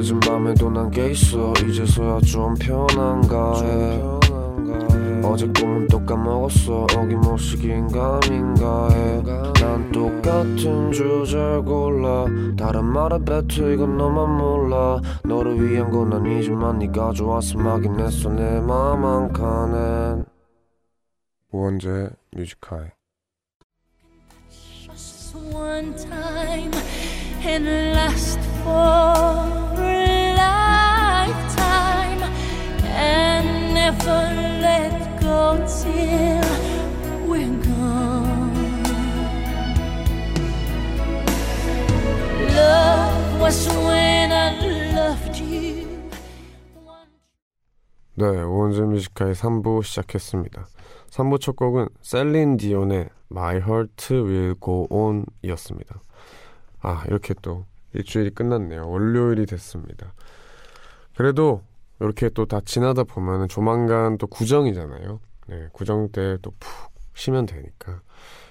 늦은 밤에도 난게 있어. 이제서야 좀 편한가 해. 어제 꿈은 또 까먹었어. 어김없이 긴가민가 해난 똑같은 주제를 골라. 다른 말에 뱉어 이건 너만 몰라. 너를 위한 건 아니지만 네가 좋아서 막인 했어. 내 맘 한 칸엔. 뮤지컬. Just one time and last for never let go till we're gone. Love was when I loved you. 네, 우원재 뮤지컬 3부 시작했습니다. 3부 첫 곡은 셀린 디온의 My Heart Will Go On 이었습니다. 아, 이렇게 또 일주일이 끝났네요. 월요일이 됐습니다. 그래도 이렇게 또 다 지나다 보면은 조만간 또 구정이잖아요. 네, 구정 때 또 푹 쉬면 되니까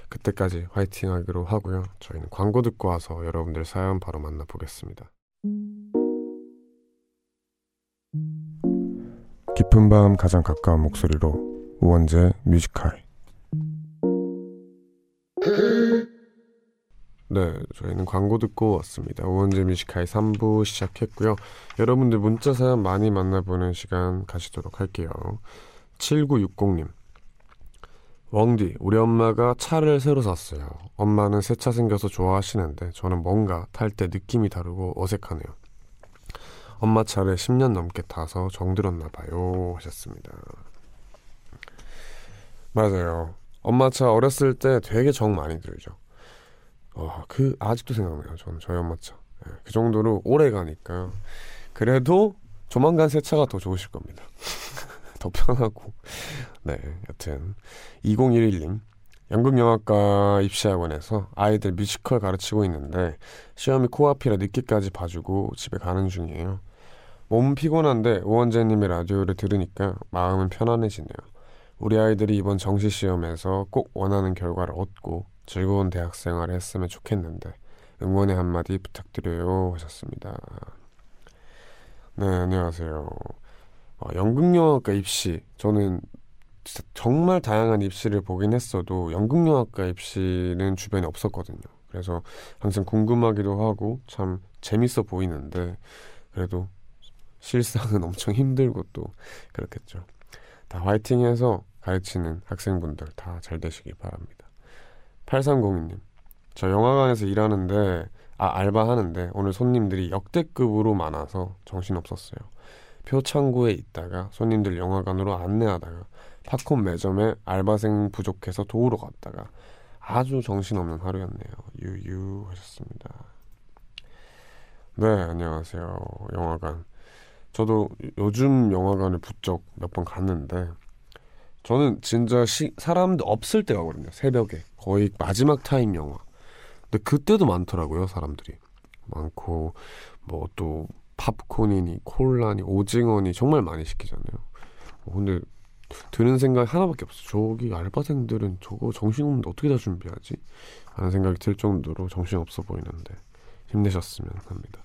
그때까지 화이팅 하기로 하고요. 저희는 광고 듣고 와서 여러분들 사연 바로 만나보겠습니다. 깊은 밤 가장 가까운 목소리로 우원재 뮤지컬 네, 저희는 광고 듣고 왔습니다. 우원재 뮤지컬 3부 시작했고요. 여러분들 문자 사연 많이 만나보는 시간 가시도록 할게요. 7960님. 웡디, 우리 엄마가 차를 새로 샀어요. 엄마는 새 차 생겨서 좋아하시는데 저는 뭔가 탈 때 느낌이 다르고 어색하네요. 엄마 차를 10년 넘게 타서 정들었나 봐요 하셨습니다. 맞아요. 엄마 차 어렸을 때 되게 정 많이 들죠. 어, 그 아직도 생각나요. 저는 저희 엄마 차. 예, 그 정도로 오래 가니까 그래도 조만간 새 차가 더 좋으실 겁니다. 더 편하고. 네, 여튼 2011님 연극영화과 입시학원에서 아이들 뮤지컬 가르치고 있는데 시험이 코앞이라 늦게까지 봐주고 집에 가는 중이에요. 몸은 피곤한데 우원재님의 라디오를 들으니까 마음은 편안해지네요. 우리 아이들이 이번 정시 시험에서 꼭 원하는 결과를 얻고 즐거운 대학 생활을 했으면 좋겠는데 응원의 한마디 부탁드려요 하셨습니다. 네, 안녕하세요. 어, 연극영화과 입시. 저는 정말 다양한 입시를 보긴 했어도 연극영화과 입시는 주변에 없었거든요. 그래서 항상 궁금하기도 하고 참 재밌어 보이는데 그래도 실상은 엄청 힘들고 또 그렇겠죠. 다 화이팅해서 가르치는 학생분들 다 잘 되시기 바랍니다. 8302님. 저 영화관에서 일하는데 아 알바하는데 오늘 손님들이 역대급으로 많아서 정신없었어요. 표창구에 있다가 손님들 영화관으로 안내하다가 팝콘 매점에 알바생 부족해서 도우러 갔다가 아주 정신없는 하루였네요. 유유 하셨습니다. 네, 안녕하세요. 영화관. 저도 요즘 영화관을 부쩍 몇 번 갔는데 저는 진짜 시, 사람들 없을 때 가거든요. 새벽에. 거의 마지막 타임 영화. 근데 그때도 많더라고요, 사람들이. 많고 뭐 또 팝콘이니 콜라니 오징어니 정말 많이 시키잖아요. 어, 근데 드는 생각이 하나밖에 없어. 저기 알바생들은 저거 정신없는데 어떻게 다 준비하지? 하는 생각이 들 정도로 정신없어 보이는데 힘내셨으면 합니다.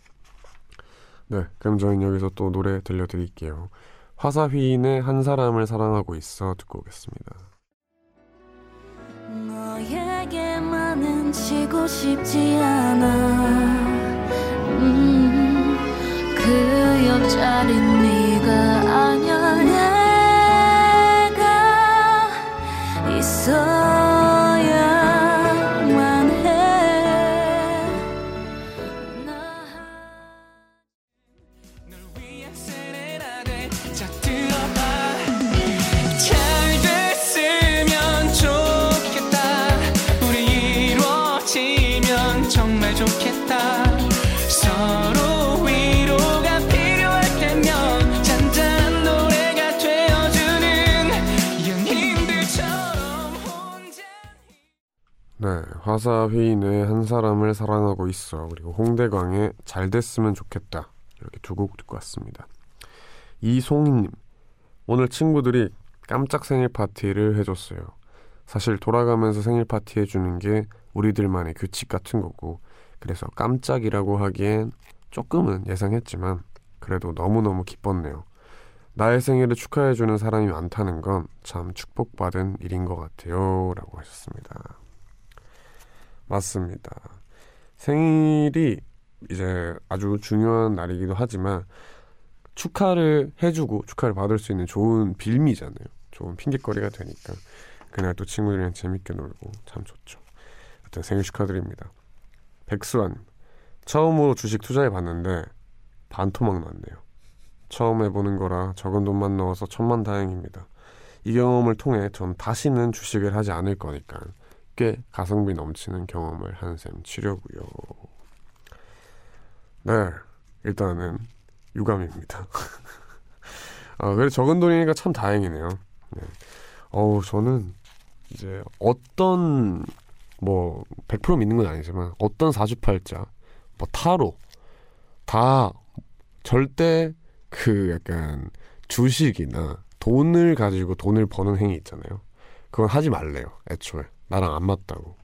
네, 그럼 저희는 여기서 또 노래 들려드릴게요. 화사휘인의 한 사람을 사랑하고 있어 듣고 오겠습니다. 너에게만은 지고 싶지 않아. 음, 그 옆자리 네가 아냐 화사휘인의 한 사람을 사랑하고 있어 그리고 홍대광의 잘 됐으면 좋겠다 이렇게 두 곡 듣고 왔습니다. 이송희님 오늘 친구들이 깜짝 생일 파티를 해줬어요. 사실 돌아가면서 생일 파티 해주는 게 우리들만의 규칙 같은 거고 그래서 깜짝이라고 하기엔 조금은 예상했지만 그래도 너무너무 기뻤네요. 나의 생일을 축하해주는 사람이 많다는 건 참 축복받은 일인 것 같아요. 라고 하셨습니다. 맞습니다. 생일이 이제 아주 중요한 날이기도 하지만 축하를 해주고 축하를 받을 수 있는 좋은 빌미잖아요. 좋은 핑계거리가 되니까 그날 또 친구들이랑 재밌게 놀고 참 좋죠. 하여튼 생일 축하드립니다. 백수환 처음으로 주식 투자해 봤는데 반토막 났네요. 처음 해보는 거라 적은 돈만 넣어서 천만 다행입니다. 이 경험을 통해 전 다시는 주식을 하지 않을 거니까 꽤 가성비 넘치는 경험을 하는 셈 치려고요. 네, 일단은 유감입니다. 아, 그래 적은 돈이니까 참 다행이네요. 네. 어우, 저는 이제 어떤 뭐 100% 믿는 건 아니지만 어떤 사주팔자, 뭐 타로 다 절대 그 약간 주식이나 돈을 가지고 돈을 버는 행위 있잖아요. 그건 하지 말래요. 애초에 나랑 안 맞다고.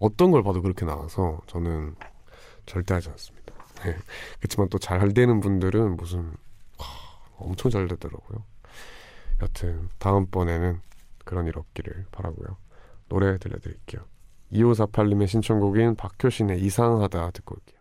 어떤 걸 봐도 그렇게 나와서 저는 절대 하지 않습니다. 네. 그렇지만 또 잘 되는 분들은 무슨 와, 엄청 잘 되더라고요. 여튼 다음번에는 그런 일 없기를 바라고요. 노래 들려드릴게요. 2548님의 신청곡인 박효신의 이상하다 듣고 올게요.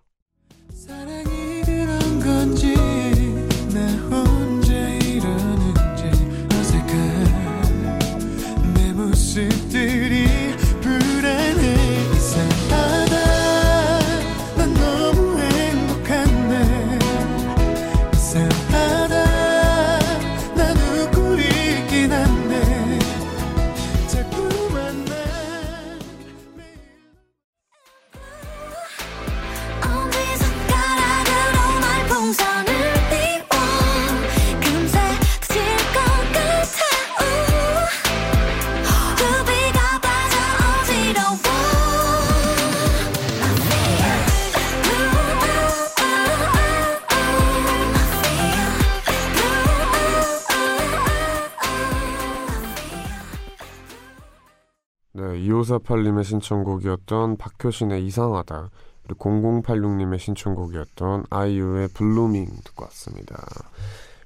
0548님의 신청곡이었던 박효신의 이상하다 그리고 0086님의 신청곡이었던 아이유의 Blueming 듣고 왔습니다.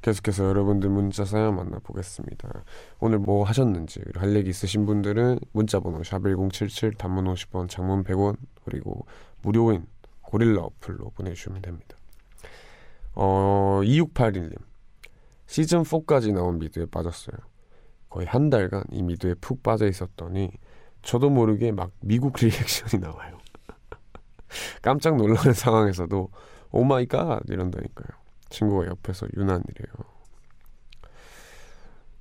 계속해서 여러분들 문자 사연 만나보겠습니다. 오늘 뭐 하셨는지 할 얘기 있으신 분들은 문자 번호 샵1077 단문 50원 장문 100원 그리고 무료인 고릴라 어플로 보내주시면 됩니다. 어 2681님 시즌 4까지 나온 미드에 빠졌어요. 거의 한 달간 이 미드에 푹 빠져 있었더니 저도 모르게 막 미국 리액션이 나와요. 깜짝 놀라는 상황에서도 Oh my god 이런다니까요. 친구가 옆에서 유난이래요.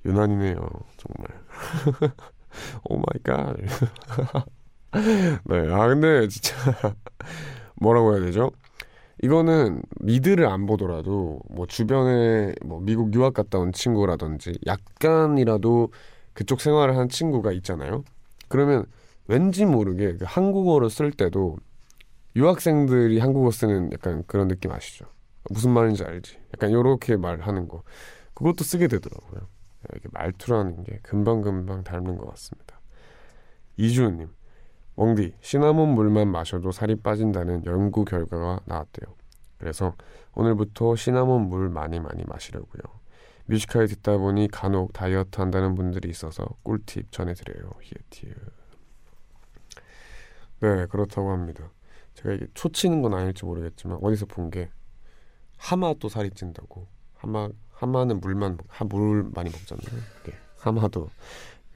유난이네요, 정말. Oh my god. 네, 아 근데 진짜 뭐라고 해야 되죠? 이거는 미드를 안 보더라도 뭐 주변에 뭐 미국 유학 갔다 온 친구라든지 약간이라도 그쪽 생활을 한 친구가 있잖아요. 그러면 왠지 모르게 그 한국어를 쓸 때도 유학생들이 한국어 쓰는 약간 그런 느낌 아시죠? 무슨 말인지 알지? 약간 요렇게 말하는 거 그것도 쓰게 되더라고요. 이렇게 말투라는 게 금방금방 닮는 것 같습니다. 이주은님 웡디 시나몬 물만 마셔도 살이 빠진다는 연구 결과가 나왔대요. 그래서 오늘부터 시나몬 물 많이 많이 마시려고요. 뮤지컬 듣다 보니 간혹 다이어트 한다는 분들이 있어서 꿀팁 전해드려요. 히에티에 네 그렇다고 합니다. 제가 이게 초치는 건 아닐지 모르겠지만 어디서 본 게 하마도 살이 찐다고 하마 하마는 물만 하, 물 많이 먹잖아요. 네, 하마도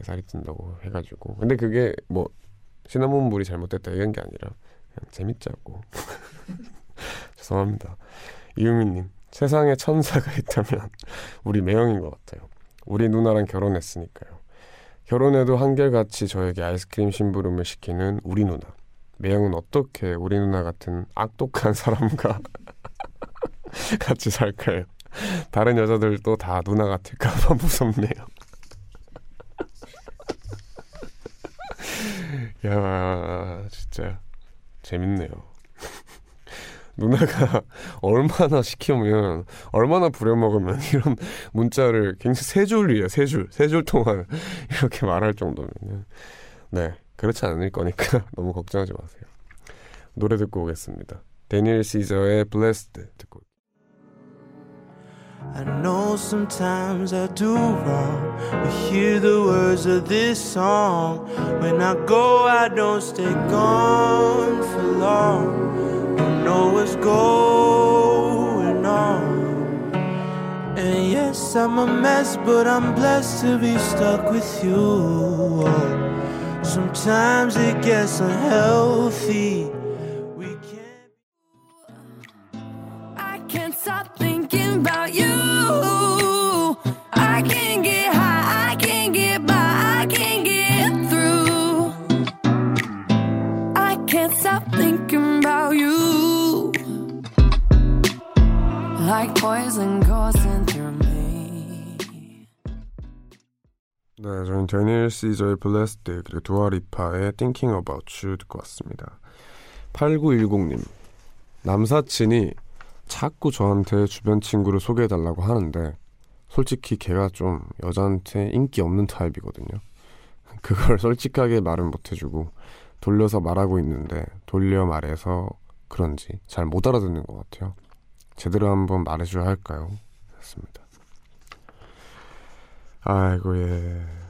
살이 찐다고 해가지고 근데 그게 뭐 시나몬 물이 잘못됐다 이런 게 아니라 그냥 재밌자고 죄송합니다. 이유민님 세상에 천사가 있다면 우리 매형인 것 같아요. 우리 누나랑 결혼했으니까요. 결혼해도 한결같이 저에게 아이스크림 심부름을 시키는 우리 누나. 매형은 어떻게 우리 누나 같은 악독한 사람과 같이 살까요? 다른 여자들도 다 누나 같을까봐 무섭네요. 야, 진짜 재밌네요. 누나가 얼마나 시키면 얼마나 부려먹으면 이런 문자를 굉장히 세 줄이에요 세 줄 세 줄 동안 이렇게 말할 정도면 네 그렇지 않을 거니까 너무 걱정하지 마세요 노래 듣고 오겠습니다 데니엘 시저의 Blessed 듣고 I know sometimes I do wrong, but hear the words of this song. When I go, I don't stay gone for long. Don't know what's going on. And yes, I'm a mess, but I'm blessed to be stuck with you. Sometimes it gets unhealthy. 네, 저는 데니엘 시저의 Blessed 그리고 두아리파의 Thinking About You 듣고 왔습니다. 8910님 남사친이 자꾸 저한테 주변 친구를 소개해달라고 하는데 솔직히 걔가 좀 여자한테 인기 없는 타입이거든요. 그걸 솔직하게 말은 못해주고 돌려서 말하고 있는데 돌려 말해서 그런지 잘 못 알아듣는 것 같아요. 제대로 한번 말해줘야 할까요? 했습니다. 아이고 예.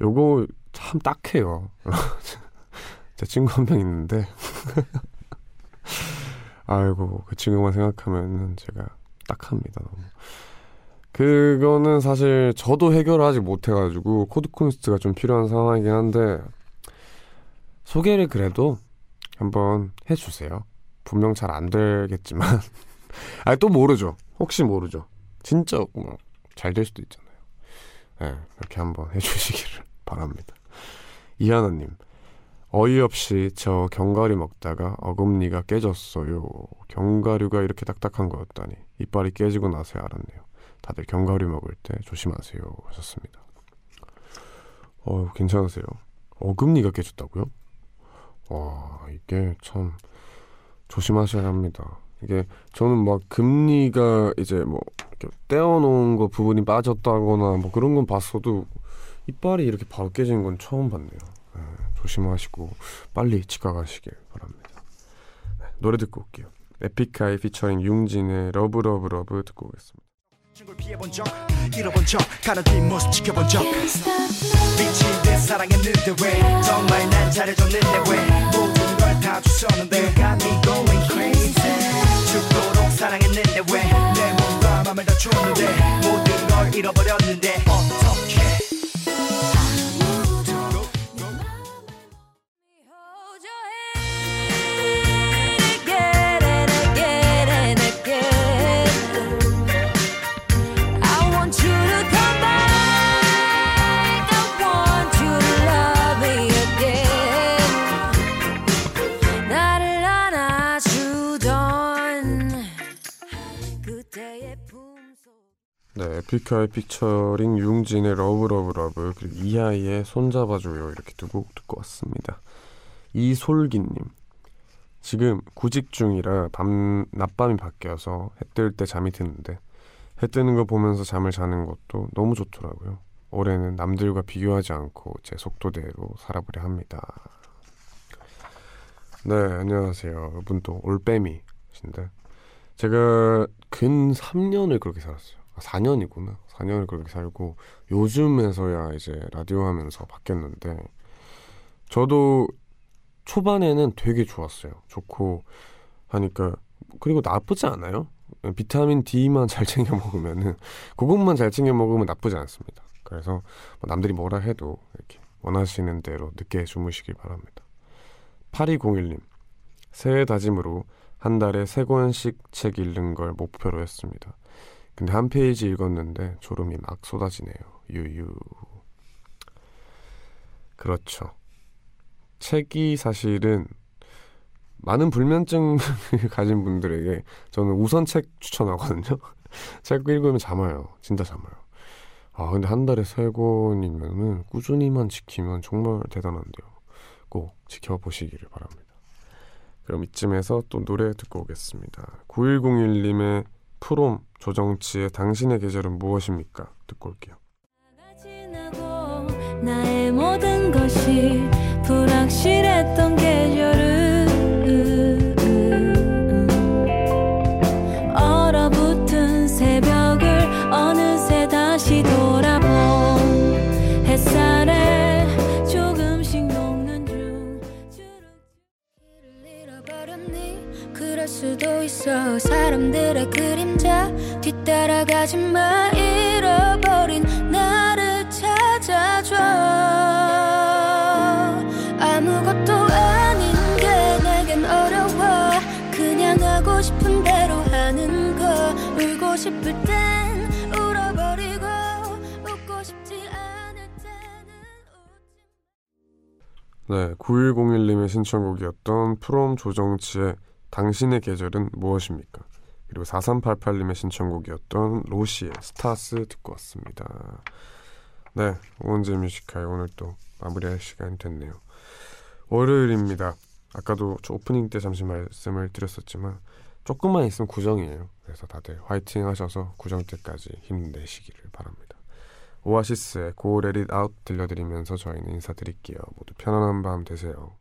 요거 참 딱해요. 제 친구 한 명 있는데 아이고 그 친구만 생각하면은 제가 딱합니다 너무. 그거는 사실 저도 해결하지 못해가지고 코드 쿤스트가 좀 필요한 상황이긴 한데 소개를 그래도 한번 해주세요. 분명 잘 안 되겠지만 아니 또 모르죠. 혹시 모르죠. 진짜 뭐 잘 될 수도 있잖아 요. 네, 그렇게 한번 해주시기를 바랍니다. 이하나님, 어이없이 저 견과류 먹다가 어금니가 깨졌어요. 견과류가 이렇게 딱딱한 거였다니 이빨이 깨지고 나서야 알았네요. 다들 견과류 먹을 때 조심하세요 하셨습니다. 어, 괜찮으세요? 어금니가 깨졌다고요? 와, 이게 참 조심하셔야 합니다. 이게 저는 막 금니가 이제 뭐 이렇게 떼어놓은 거 부분이 빠졌다거나 뭐 그런 건 봤어도 이빨이 이렇게 바로 깨지는 건 처음 봤네요. 네, 조심하시고 빨리 치과 가시길 바랍니다. 노래 듣고 올게요. 에픽하이 피처링 융진의 Love Love Love 듣고 오겠습니다. 친구를 피해본 적 잃어본 적 가는 뒷모습 지켜본 적 미친 듯 사랑했는데 왜 정말 난 잘해줬는데 왜 모든 걸다 You got me going crazy 죽도록 사랑했는데 왜? 내 몸과 맘을 다 줬는데 모든 걸 잃어버렸는데 어떡해 네, 에픽하이 피처링 융진의 Love Love Love 그리고 이하이의 손잡아줘요 이렇게 두 곡 듣고 왔습니다. 이솔기님 지금 구직 중이라 밤 낮밤이 바뀌어서 해 뜰 때 잠이 드는데 해 뜨는 거 보면서 잠을 자는 것도 너무 좋더라고요. 올해는 남들과 비교하지 않고 제 속도대로 살아보려 합니다. 네, 안녕하세요. 이분 또 올빼미신데 제가 근 3년을 그렇게 살았어요. 아, 4년이구나. 4년을 그렇게 살고 요즘에서야 이제 라디오 하면서 바뀌었는데 저도 초반에는 되게 좋았어요. 좋고 하니까 그리고 나쁘지 않아요. 비타민 D만 잘 챙겨 먹으면은 그것만 잘 챙겨 먹으면 나쁘지 않습니다. 그래서 뭐 남들이 뭐라 해도 이렇게 원하시는 대로 늦게 주무시길 바랍니다. 8201님 새해 다짐으로 한 달에 세 권씩 책 읽는 걸 목표로 했습니다. 근데 한 페이지 읽었는데 졸음이 막 쏟아지네요. 유유. 그렇죠. 책이 사실은 많은 불면증을 가진 분들에게 저는 우선 책 추천하거든요. 책 읽으면 잠아요. 진짜 잠아요. 아, 근데 한 달에 세 권이면은 꾸준히만 지키면 정말 대단한데요. 꼭 지켜보시기를 바랍니다. 그럼 이쯤에서 또 노래 듣고 오겠습니다. 9101님의 프롬 조정치의 당신의 계절은 무엇입니까? 듣고 올게요. 나의 모든 것이 불확실했던 계절 9101님의 신청곡이었던 프롬 조정치의 당신의 계절은 무엇입니까? 그리고 4388님의 신청곡이었던 로시의 Stars 듣고 왔습니다. 네, 우원재 Music High 오늘 또 마무리할 시간이 됐네요. 월요일입니다. 아까도 저 오프닝 때 잠시 말씀을 드렸었지만 조금만 있으면 구정이에요. 그래서 다들 화이팅 하셔서 구정 때까지 힘내시기를 바랍니다. 오아시스의 고 레릿 아웃 들려드리면서 저희는 인사드릴게요. 모두 편안한 밤 되세요.